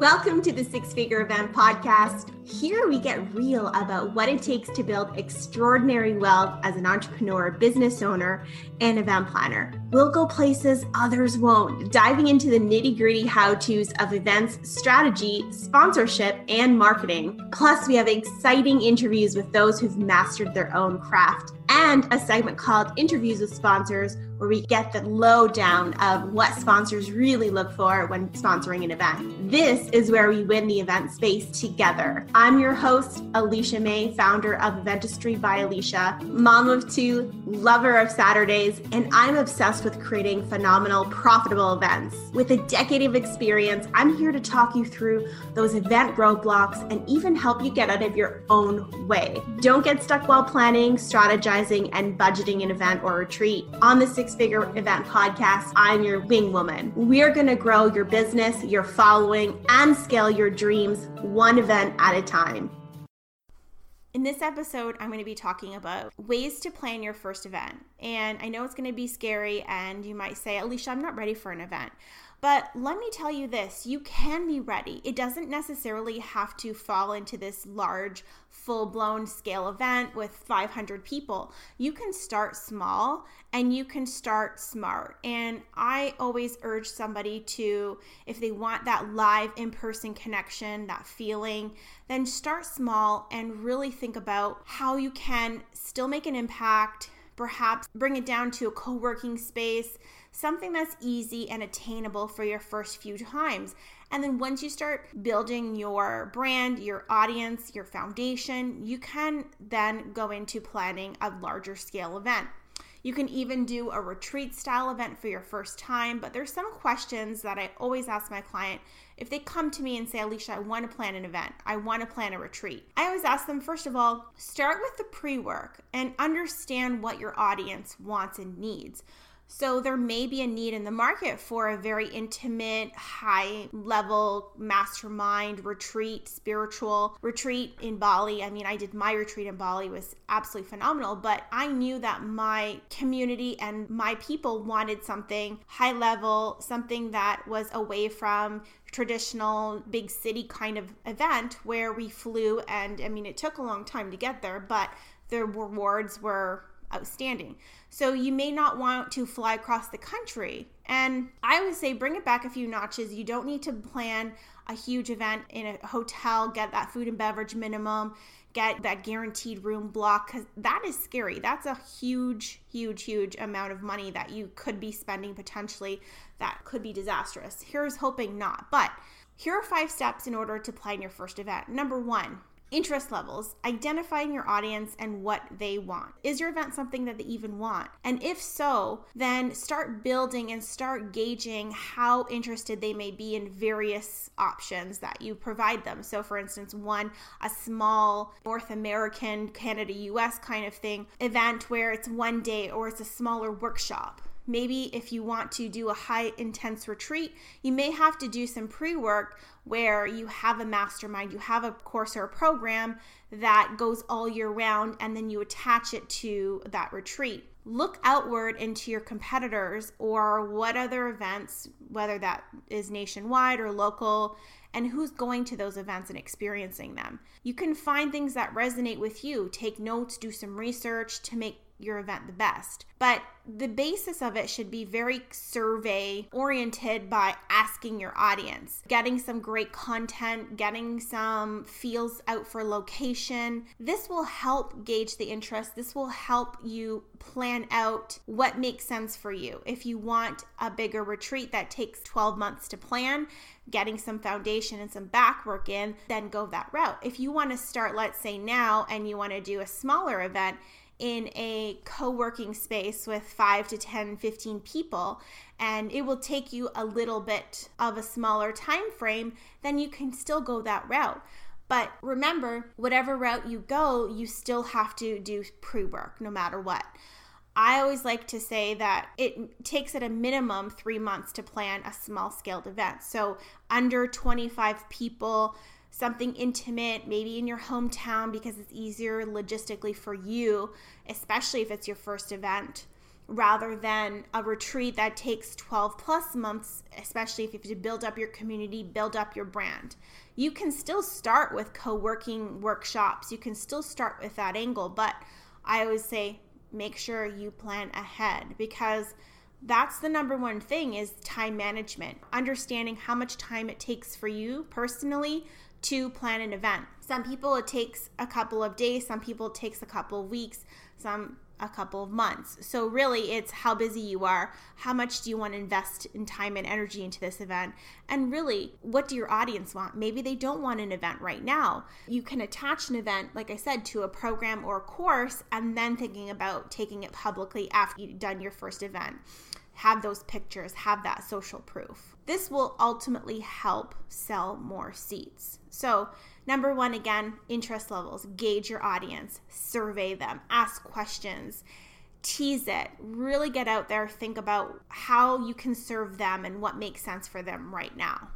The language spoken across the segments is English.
Welcome to the Six Figure Event Podcast. Here we get real about what it takes to build extraordinary wealth as an entrepreneur, business owner, and event planner. We'll go places others won't, diving into the nitty gritty how to's of events, strategy, sponsorship, and marketing. Plus, we have exciting interviews with those who've mastered their own craft and a segment called Interviews with Sponsors, where we get the lowdown of what sponsors really look for when sponsoring an event. This is where we win the event space together. I'm your host, Alecia May, founder of Eventistry by Alecia, mom of two, lover of Saturdays, and I'm obsessed with creating phenomenal, profitable events. With a decade of experience, I'm here to talk you through those event roadblocks and even help you get out of your own way. Don't get stuck while planning, strategizing, and budgeting an event or retreat. On the Six Figure Event Podcast, I'm your wing woman. We're going to grow your business, your following, and scale your dreams one event at a time. In this episode, I'm going to be talking about ways to plan your first event. And I know it's going to be scary, and you might say, Alecia, I'm not ready for an event. But let me tell you this you can be ready. It doesn't necessarily have to fall into this large, full blown scale event with 500 people. You can start small and you can start smart. And I always urge somebody to, if they want that live in person connection, that feeling, then start small and really think about how you can still make an impact, perhaps bring it down to a co working space something that's easy and attainable for your first few times. And then once you start building your brand, your audience, your foundation, you can then go into planning a larger scale event. You can even do a retreat style event for your first time, but there's some questions that I always ask my client if they come to me and say, Alecia, I want to plan an event, I want to plan a retreat. I always ask them, first of all, start with the pre work and understand what your audience wants and needs. So there may be a need in the market for a very intimate, high level mastermind retreat, spiritual retreat in Bali. I mean, I did my retreat in Bali was absolutely phenomenal, but I knew that my community and my people wanted something high level, something that was away from traditional big city kind of event where we flew and I mean, it took a long time to get there, but the rewards were outstanding. So you may not want to fly across the country. And I would say bring it back a few notches. You don't need to plan a huge event in a hotel, get that food and beverage minimum, get that guaranteed room block because that is scary. That's a huge, huge, huge amount of money that you could be spending potentially that could be disastrous. Here's hoping not. But here are five steps in order to plan your first event. Number one, Interest levels, identifying your audience and what they want. Is your event something that they even want? And if so, then start building and start gauging how interested they may be in various options that you provide them. So, for instance, one, a small North American, Canada, US kind of thing event where it's one day or it's a smaller workshop Maybe if you want to do a high intense retreat, you may have to do some pre work where you have a mastermind, you have a course or a program that goes all year round, and then you attach it to that retreat. Look outward into your competitors or what other events, whether that is nationwide or local, and who's going to those events and experiencing them. You can find things that resonate with you, take notes, do some research to make your event the best. But the basis of it should be very survey oriented by asking your audience, getting some great content, getting some feels out for location. This will help gauge the interest. This will help you plan out what makes sense for you. If you want a bigger retreat that takes 12 months to plan, getting some foundation and some back work in, then go that route. If you want to start, let's say now, and you want to do a smaller event, in a co-working space with 5 to 10 15 people and it will take you a little bit of a smaller time frame then you can still go that route but remember whatever route you go you still have to do pre-work no matter what I always like to say that it takes at a minimum three months to plan a small scaled event. So, under 25 people, something intimate, maybe in your hometown because it's easier logistically for you, especially if it's your first event. rather than a retreat that takes 12 plus months, especially if you have to build up your community, build up your brand. You can still start with co working workshops, you can still start with that angle, but I always say make sure you plan ahead because that's the number one thing is time management understanding how much time it takes for you personally to plan an event some people it takes a couple of days some people it takes a couple of weeks some a couple of months. So, really, it's how busy you are, how much do you want to invest in time and energy into this event, and really, what do your audience want? Maybe they don't want an event right now. You can attach an event, like I said, to a program or a course, and then thinking about taking it publicly after you've done your first event. Have those pictures, have that social proof. This will ultimately help sell more seats. So, Number one, again, interest levels. Gauge your audience, survey them, ask questions, tease it, really get out there, think about how you can serve them and what makes sense for them right now.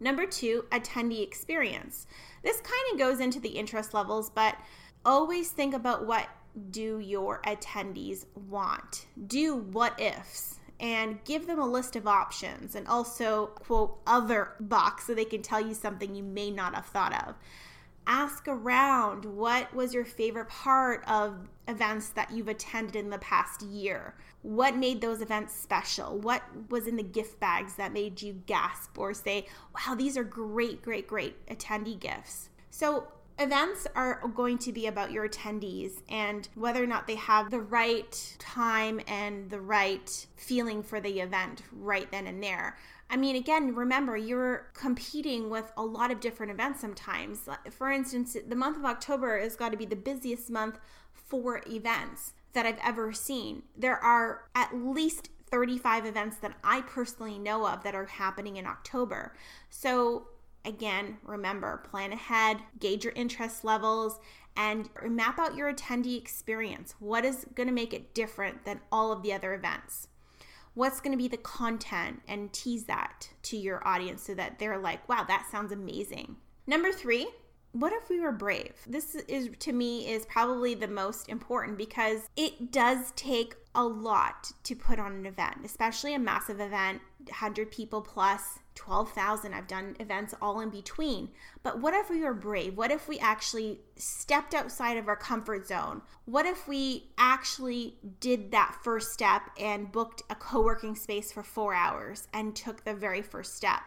Number two, attendee experience. This kind of goes into the interest levels, but always think about what do your attendees want? Do what ifs and give them a list of options and also quote other box so they can tell you something you may not have thought of. Ask around what was your favorite part of events that you've attended in the past year? What made those events special? What was in the gift bags that made you gasp or say wow these are great great great attendee gifts so Events are going to be about your attendees and whether or not they have the right time and the right feeling for the event right then and there. I mean, again, remember, you're competing with a lot of different events sometimes. For instance, the month of October has got to be the busiest month for events that I've ever seen. There are at least 35 events that I personally know of that are happening in October. So Again, remember, plan ahead, gauge your interest levels, and map out your attendee experience. What is going to make it different than all of the other events? What's going to be the content and tease that to your audience so that they're like, wow, that sounds amazing. Number three, what if we were brave? This is to me is probably the most important because it does take a lot to put on an event, especially a massive event, 100 people plus, 12,000. I've done events all in between. But what if we were brave? What if we actually stepped outside of our comfort zone? What if we actually did that first step and booked a co working space for four hours and took the very first step?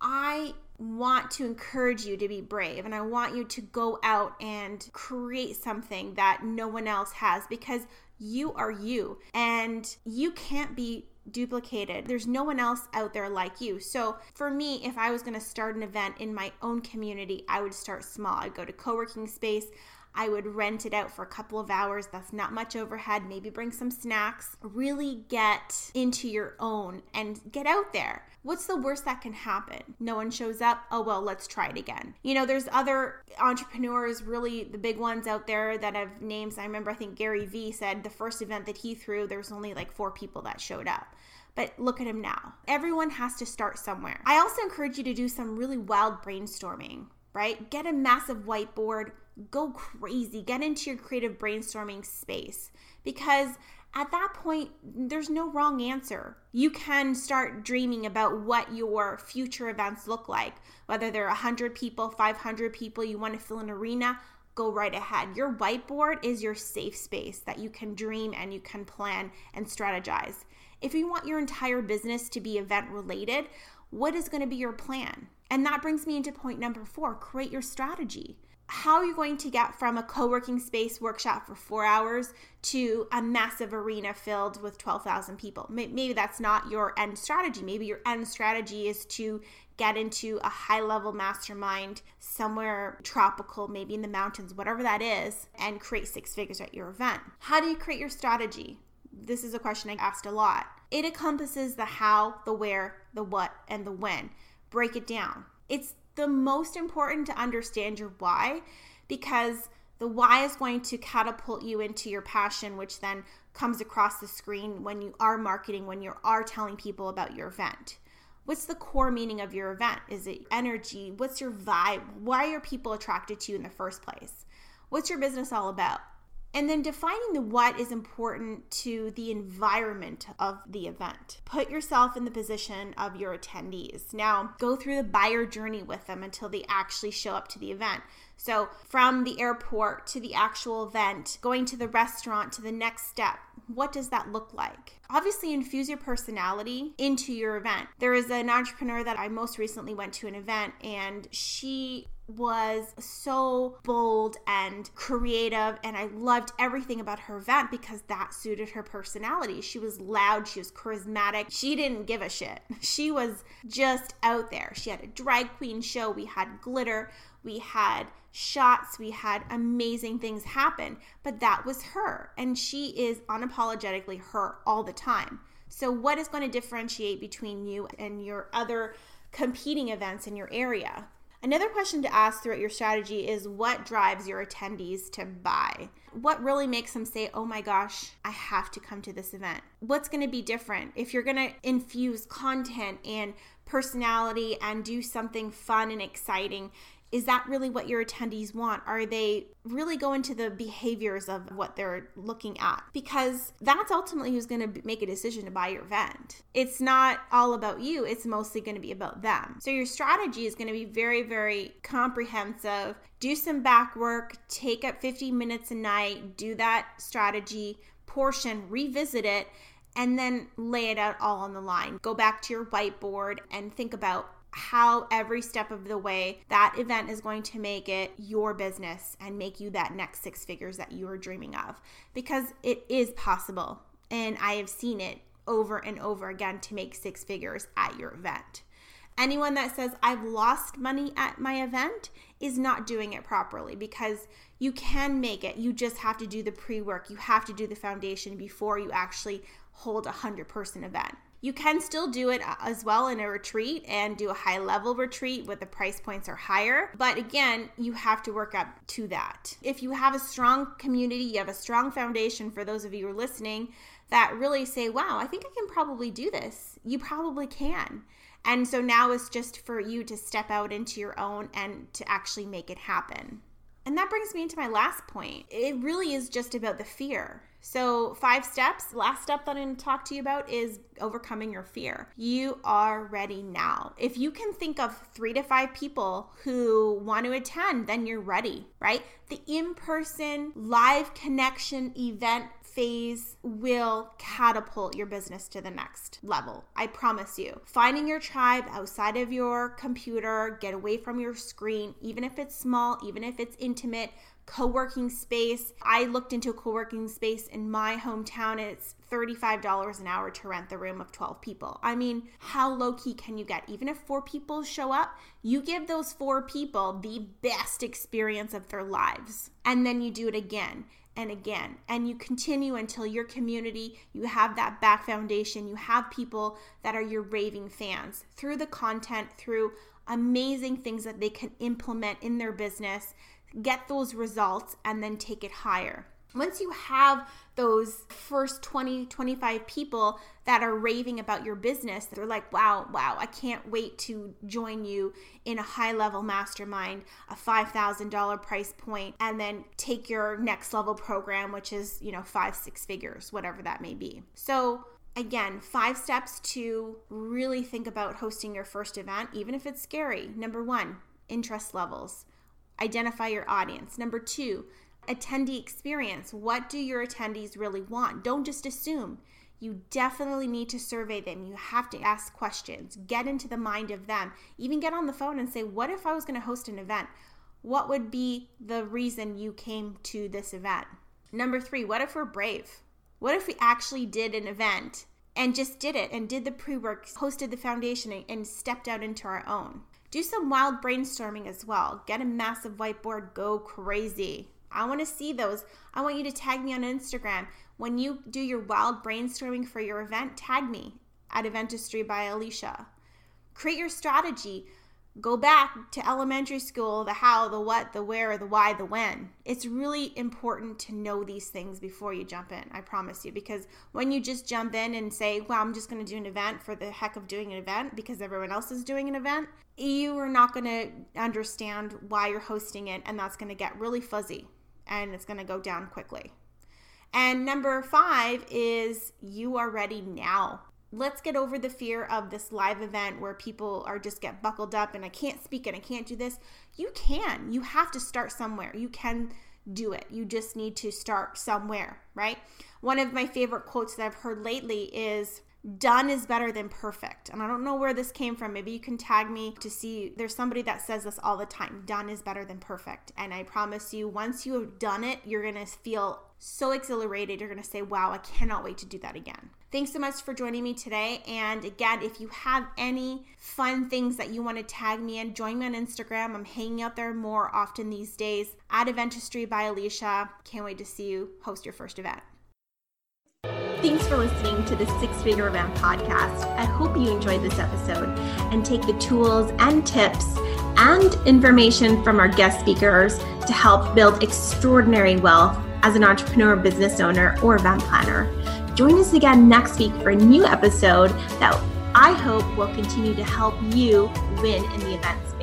I want to encourage you to be brave and I want you to go out and create something that no one else has because you are you and you can't be duplicated. There's no one else out there like you. So, for me, if I was going to start an event in my own community, I would start small. I'd go to co working space. I would rent it out for a couple of hours. That's not much overhead. Maybe bring some snacks. Really get into your own and get out there. What's the worst that can happen? No one shows up. Oh, well, let's try it again. You know, there's other entrepreneurs, really the big ones out there that have names. I remember, I think Gary Vee said the first event that he threw, there was only like four people that showed up. But look at him now. Everyone has to start somewhere. I also encourage you to do some really wild brainstorming, right? Get a massive whiteboard, go crazy, get into your creative brainstorming space because at that point, there's no wrong answer. You can start dreaming about what your future events look like, whether they're 100 people, 500 people, you want to fill an arena, go right ahead. Your whiteboard is your safe space that you can dream and you can plan and strategize. If you want your entire business to be event related, what is going to be your plan? And that brings me into point number four create your strategy how are you going to get from a co-working space workshop for four hours to a massive arena filled with 12,000 people? Maybe that's not your end strategy. Maybe your end strategy is to get into a high level mastermind somewhere tropical, maybe in the mountains, whatever that is, and create six figures at your event. How do you create your strategy? This is a question I asked a lot. It encompasses the how, the where, the what, and the when. Break it down. It's the most important to understand your why because the why is going to catapult you into your passion, which then comes across the screen when you are marketing, when you are telling people about your event. What's the core meaning of your event? Is it energy? What's your vibe? Why are people attracted to you in the first place? What's your business all about? And then defining the what is important to the environment of the event. Put yourself in the position of your attendees. Now, go through the buyer journey with them until they actually show up to the event. So, from the airport to the actual event, going to the restaurant to the next step, what does that look like? Obviously, infuse your personality into your event. There is an entrepreneur that I most recently went to an event, and she was so bold and creative and I loved everything about her event because that suited her personality. She was loud, she was charismatic. She didn't give a shit. She was just out there. She had a drag queen show, we had glitter, we had shots, we had amazing things happen, but that was her and she is unapologetically her all the time. So what is going to differentiate between you and your other competing events in your area? Another question to ask throughout your strategy is what drives your attendees to buy? What really makes them say, oh my gosh, I have to come to this event? What's going to be different? If you're going to infuse content and personality and do something fun and exciting, is that really what your attendees want? Are they really going to the behaviors of what they're looking at? Because that's ultimately who's going to make a decision to buy your event. It's not all about you, it's mostly going to be about them. So your strategy is going to be very, very comprehensive. Do some back work, take up 50 minutes a night, do that strategy portion, revisit it and then lay it out all on the line. Go back to your whiteboard and think about how every step of the way that event is going to make it your business and make you that next six figures that you are dreaming of because it is possible and I have seen it over and over again to make six figures at your event. Anyone that says I've lost money at my event is not doing it properly because you can make it. You just have to do the pre work, you have to do the foundation before you actually hold a 100 person event. You can still do it uh, as well in a retreat and do a high level retreat where the price points are higher. But again, you have to work up to that. If you have a strong community, you have a strong foundation for those of you who are listening that really say, wow, I think I can probably do this. You probably can. And so now it's just for you to step out into your own and to actually make it happen. And that brings me into my last point. It really is just about the fear. So, five steps. Last step that I'm going to talk to you about is overcoming your fear. You are ready now. If you can think of three to five people who want to attend, then you're ready, right? The in person live connection event phase will catapult your business to the next level. I promise you. Finding your tribe outside of your computer, get away from your screen, even if it's small, even if it's intimate co-working space. I looked into a co-working space in my hometown it's $35 an hour to rent the room of 12 people. I mean, how low key can you get? Even if four people show up, you give those four people the best experience of their lives. And then you do it again and again and you continue until your community you have that back foundation you have people that are your raving fans through the content through amazing things that they can implement in their business get those results, and then take it higher. Once you have those first 20, 25 people that are raving about your business, they're like, wow, wow, I can't wait to join you in a high level mastermind, a $5,000 price point, and then take your next level program, which is, you know, five, six figures, whatever that may be. So, again, five steps to really think about hosting your first event, even if it's scary. Number one, interest levels. Identify your audience. Number two, attendee experience. What do your attendees really want? Don't just assume. You definitely need to survey them. You have to ask questions, get into the mind of them, even get on the phone and say, What if I was going to host an event? What would be the reason you came to this event? Number three, what if we're brave? What if we actually did an event and just did it and did the pre work, hosted the foundation, and stepped out into our own? Do some wild brainstorming as well. Get a massive whiteboard, go crazy. I want to see those. I want you to tag me on Instagram. When you do your wild brainstorming for your event, tag me at Eventistry by Alecia. Create your strategy. Go back to elementary school the how, the what, the where, the why, the when. It's really important to know these things before you jump in, I promise you. Because when you just jump in and say, well, I'm just going to do an event for the heck of doing an event because everyone else is doing an event, you are not going to understand why you're hosting it, and that's going to get really fuzzy and it's going to go down quickly. And number five is you are ready now. Let's get over the fear of this live event where people are just get buckled up and I can't speak and I can't do this. You can. You have to start somewhere. You can do it. You just need to start somewhere, right? One of my favorite quotes that I've heard lately is done is better than perfect. And I don't know where this came from. Maybe you can tag me to see. There's somebody that says this all the time done is better than perfect. And I promise you, once you have done it, you're going to feel so exhilarated. You're going to say, wow, I cannot wait to do that again. Thanks so much for joining me today. And again, if you have any fun things that you want to tag me in, join me on Instagram. I'm hanging out there more often these days at Eventistry by Alecia. Can't wait to see you host your first event. Thanks for listening to the Six Figure Event podcast. I hope you enjoyed this episode and take the tools and tips and information from our guest speakers to help build extraordinary wealth as an entrepreneur, business owner, or event planner. Join us again next week for a new episode that I hope will continue to help you win in the event